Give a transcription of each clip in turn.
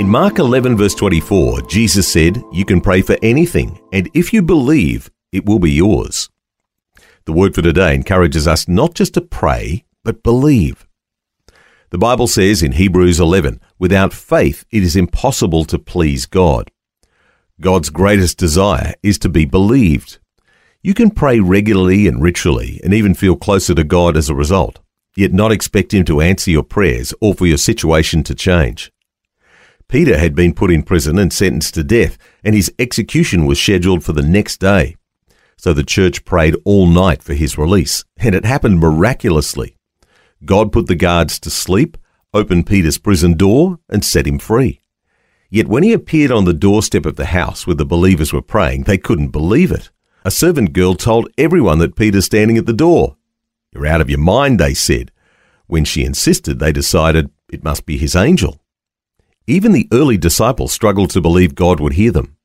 In Mark 11, verse 24, Jesus said, You can pray for anything, and if you believe, it will be yours. The word for today encourages us not just to pray, but believe. The Bible says in Hebrews 11, without faith it is impossible to please God. God's greatest desire is to be believed. You can pray regularly and ritually and even feel closer to God as a result, yet not expect Him to answer your prayers or for your situation to change. Peter had been put in prison and sentenced to death, and his execution was scheduled for the next day. So the church prayed all night for his release, and it happened miraculously. God put the guards to sleep, opened Peter's prison door, and set him free. Yet when he appeared on the doorstep of the house where the believers were praying, they couldn't believe it. A servant girl told everyone that Peter's standing at the door. You're out of your mind, they said. When she insisted, they decided it must be his angel. Even the early disciples struggled to believe God would hear them.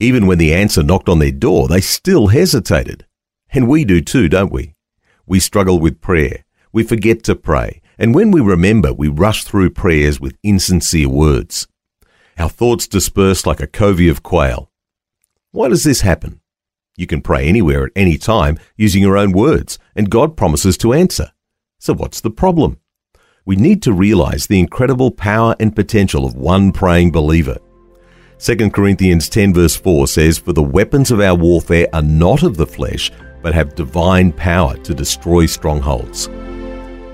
Even when the answer knocked on their door, they still hesitated. And we do too, don't we? We struggle with prayer. We forget to pray. And when we remember, we rush through prayers with insincere words. Our thoughts disperse like a covey of quail. Why does this happen? You can pray anywhere at any time using your own words, and God promises to answer. So what's the problem? We need to realize the incredible power and potential of one praying believer. 2 Corinthians 10 verse 4 says, For the weapons of our warfare are not of the flesh, but have divine power to destroy strongholds.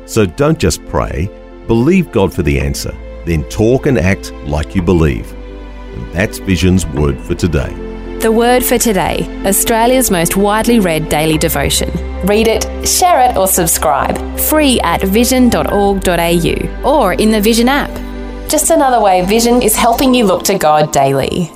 So don't just pray, believe God for the answer, then talk and act like you believe. And that's Vision's word for today. The Word for Today, Australia's most widely read daily devotion. Read it, share it, or subscribe. Free at vision.org.au or in the Vision app. Just another way Vision is helping you look to God daily.